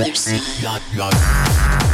other side.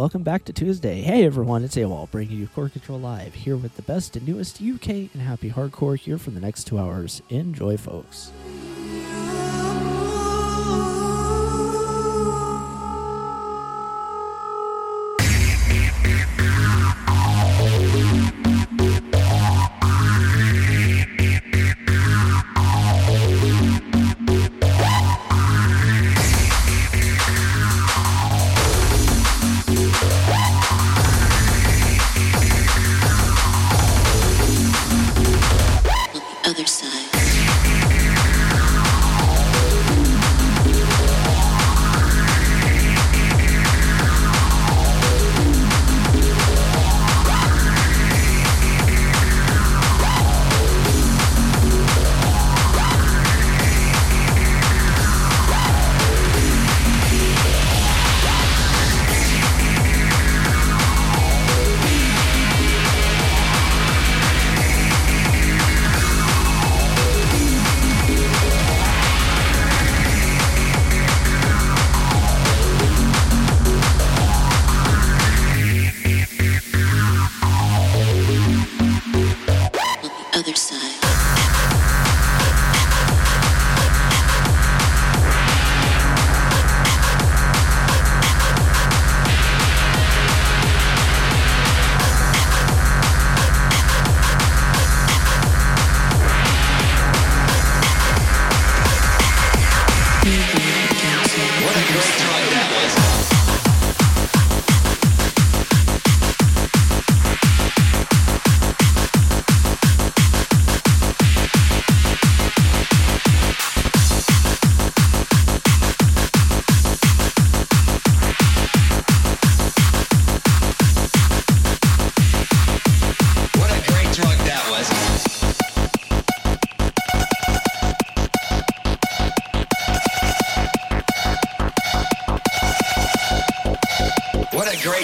Welcome back to Tuesday. Hey everyone, it's AWOL bringing you Core Control Live here with the best and newest UK and happy hardcore here for the next two hours. Enjoy, folks.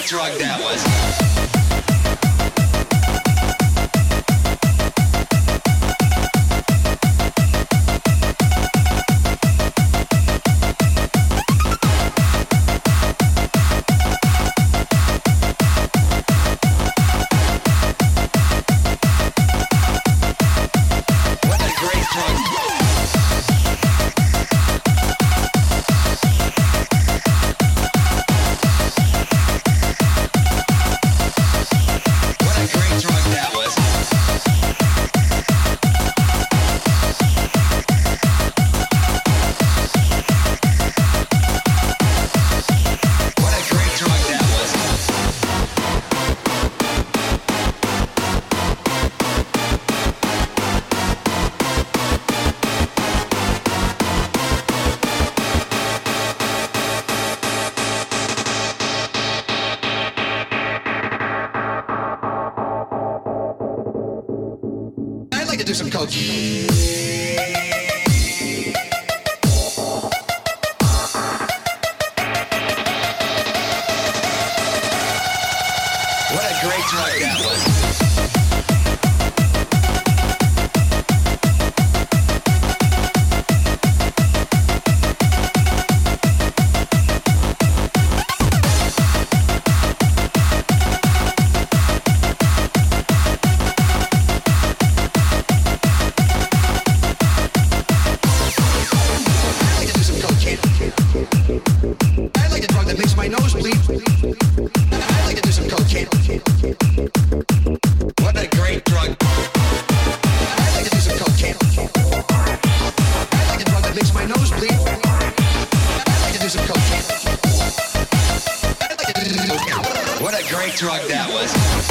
What drug that was.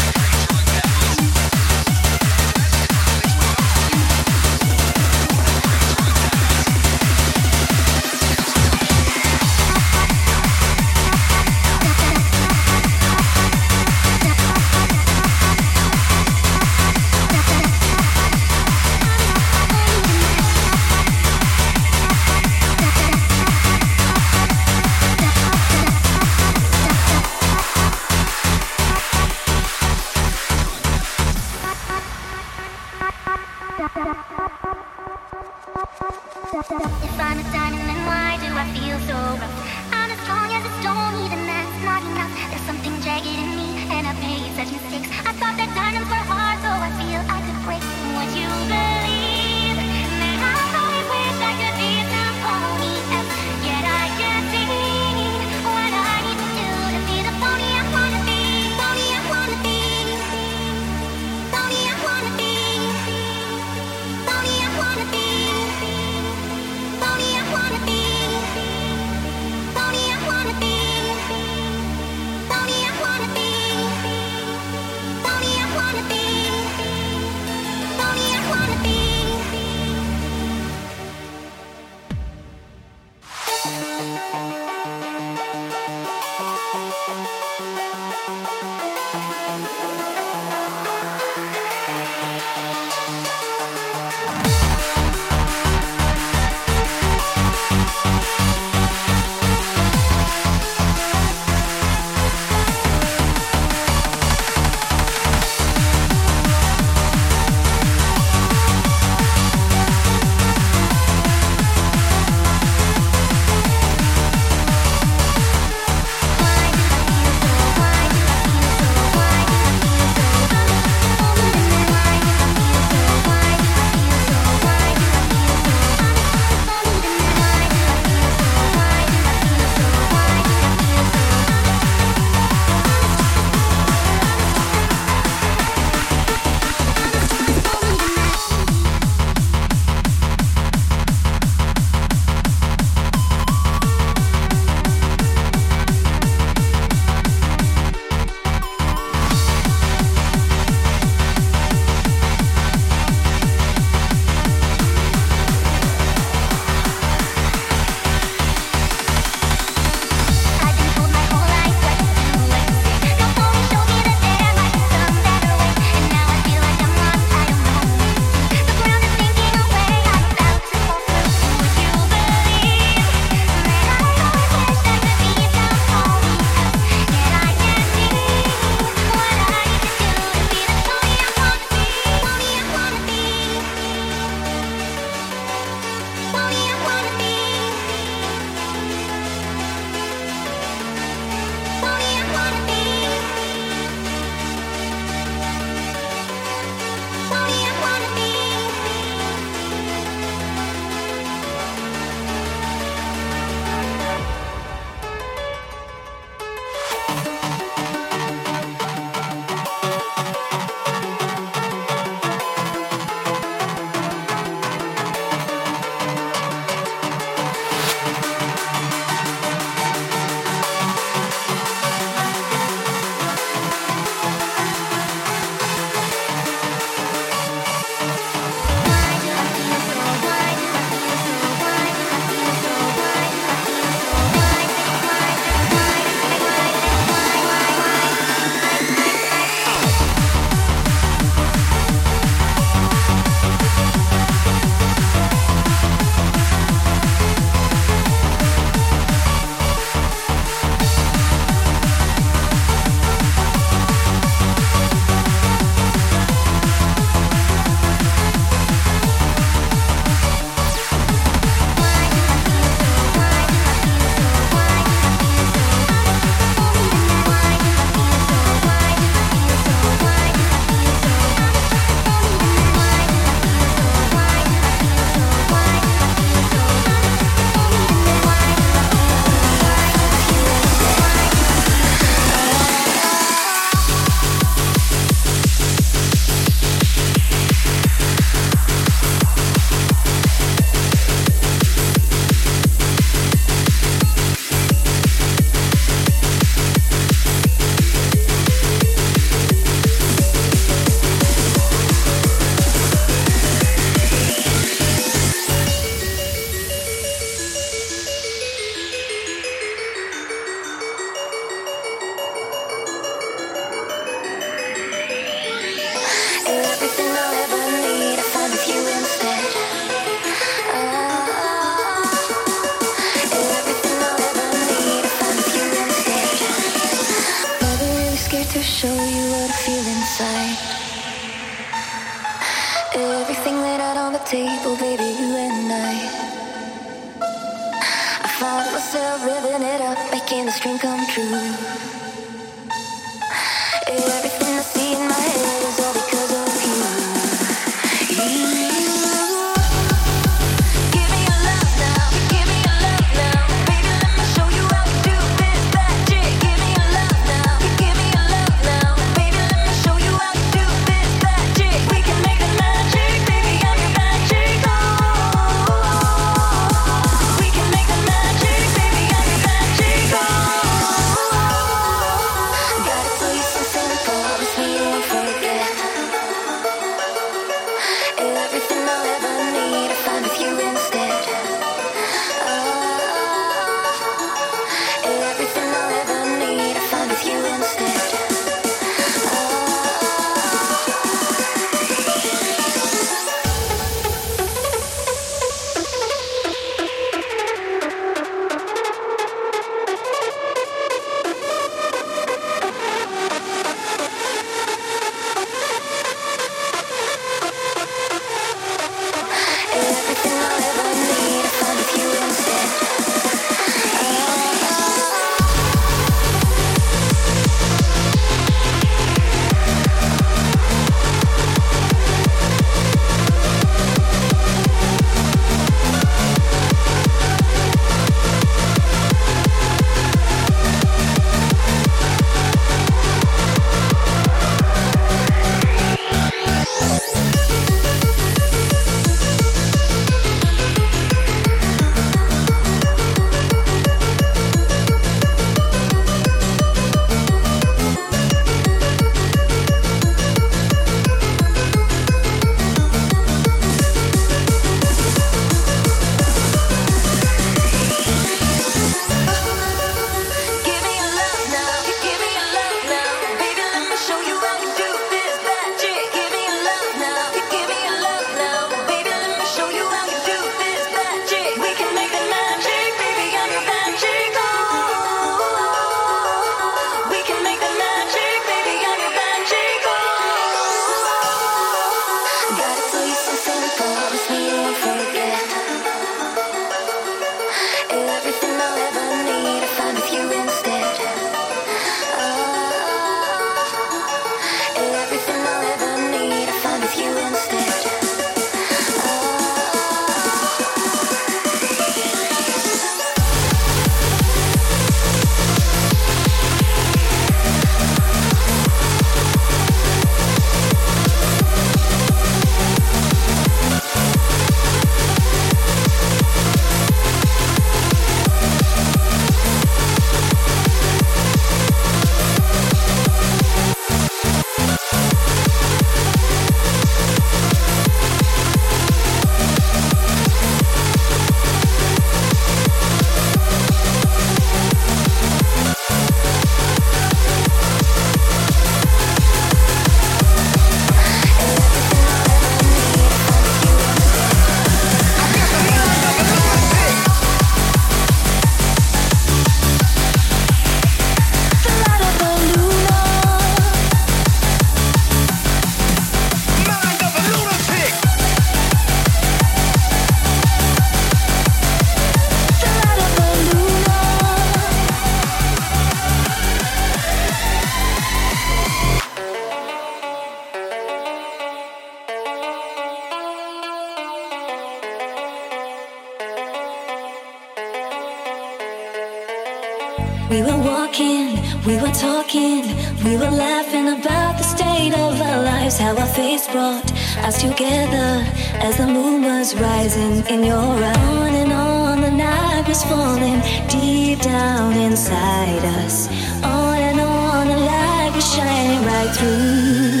rising in your own and on the night was falling deep down inside us. On and on the light was shining right through.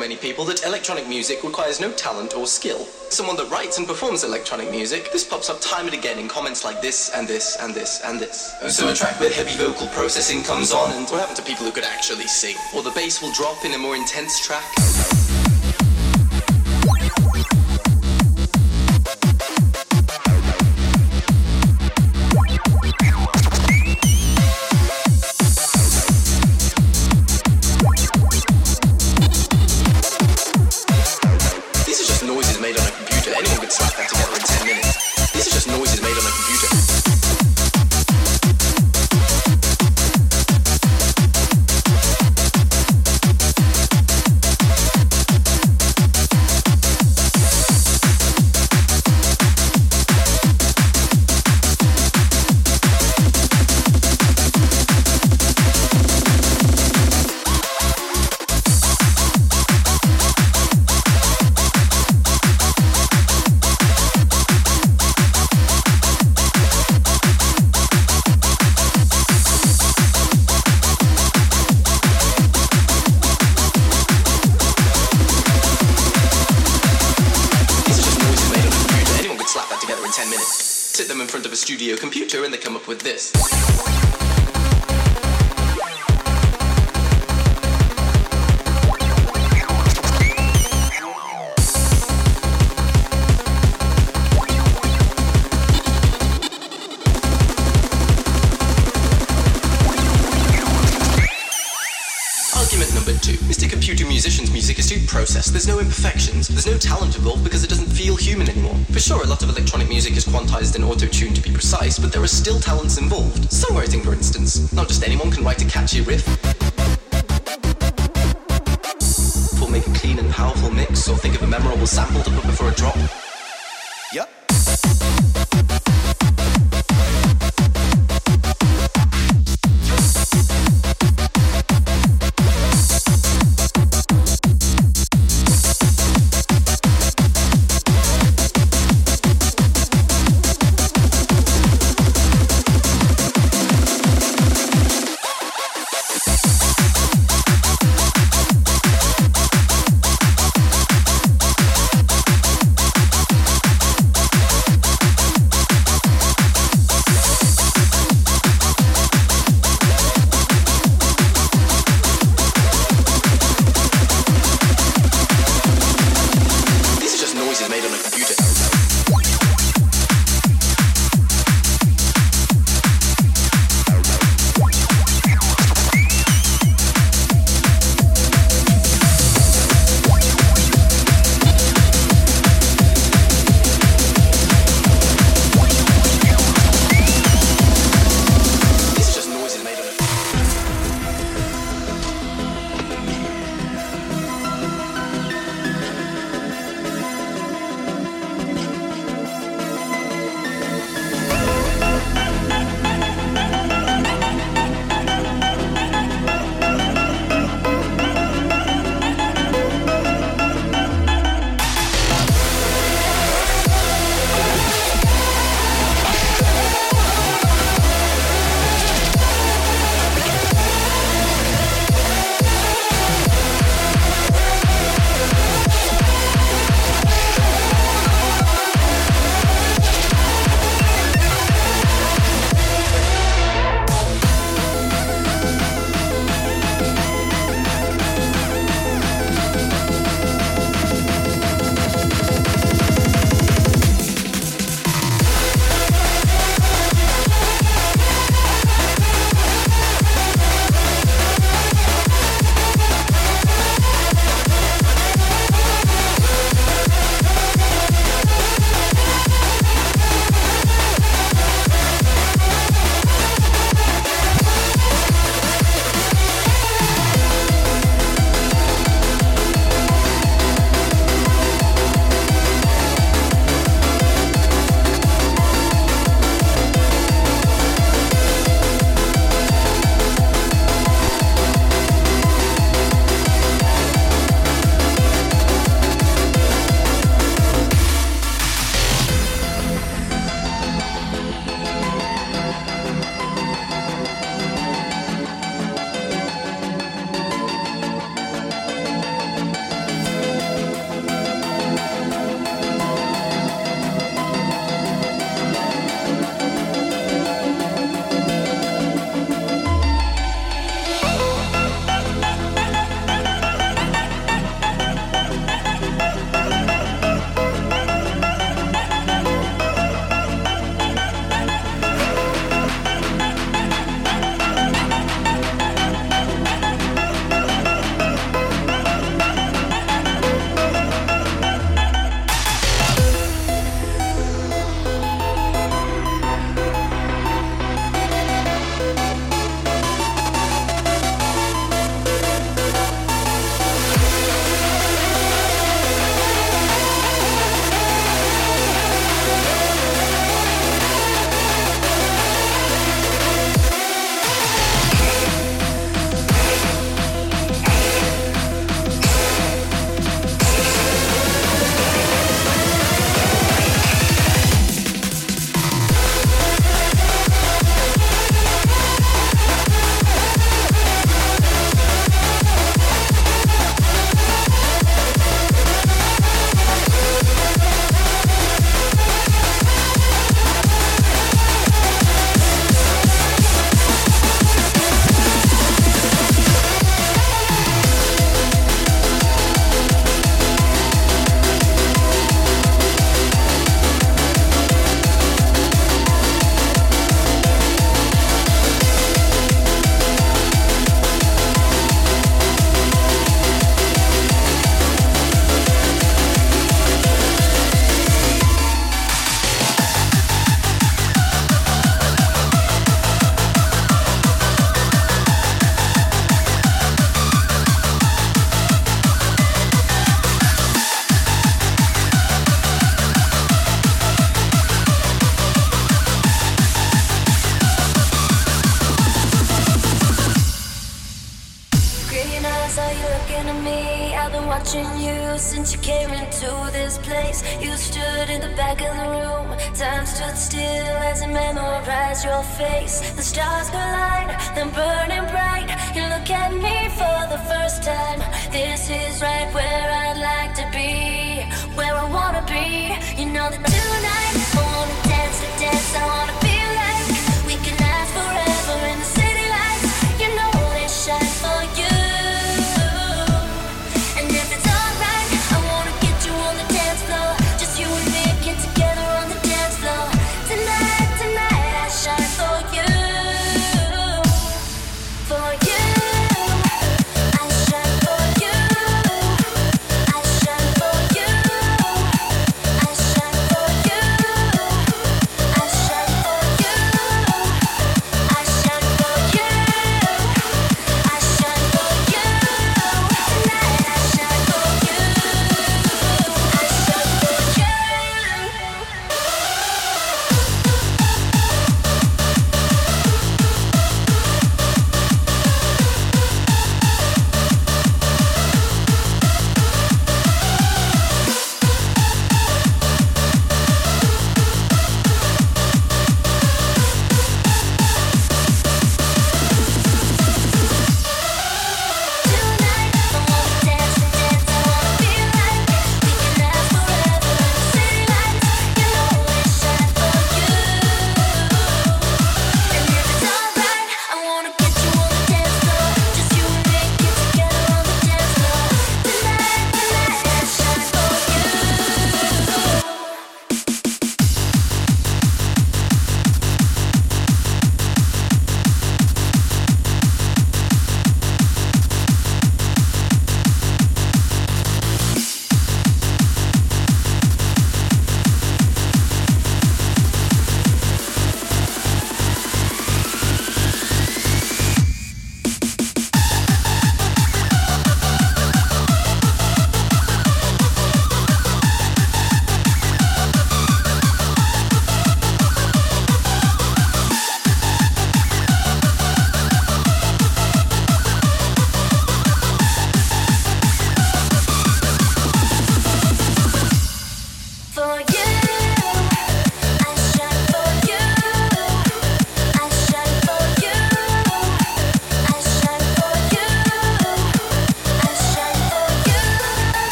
many people that electronic music requires no talent or skill. Someone that writes and performs electronic music, this pops up time and again in comments like this and this and this and this. So a track with heavy vocal processing comes on and what happened to people who could actually sing? Or the bass will drop in a more intense track?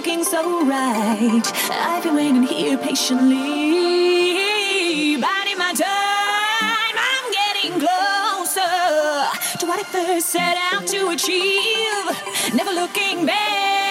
looking so right. I've been waiting here patiently, biding my time. I'm getting closer to what I first set out to achieve. Never looking back.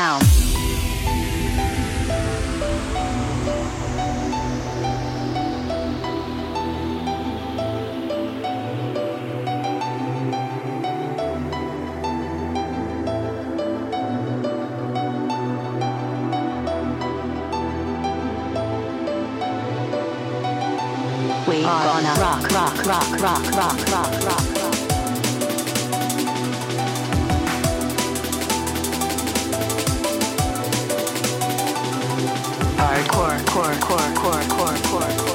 now. We are gonna rock, rock, rock, rock, rock, rock, rock. core, core, core, core, core, core.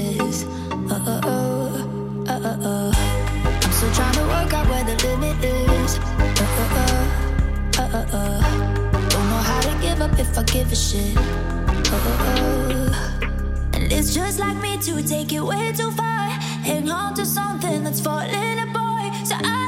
places. Oh, oh, oh, oh. I'm still trying to work out where the limit is. Oh, oh, oh, oh, oh. Don't know how to give up if I give a shit. Oh, oh, oh. And it's just like me to take it way too far. Hang on to something that's falling apart. So I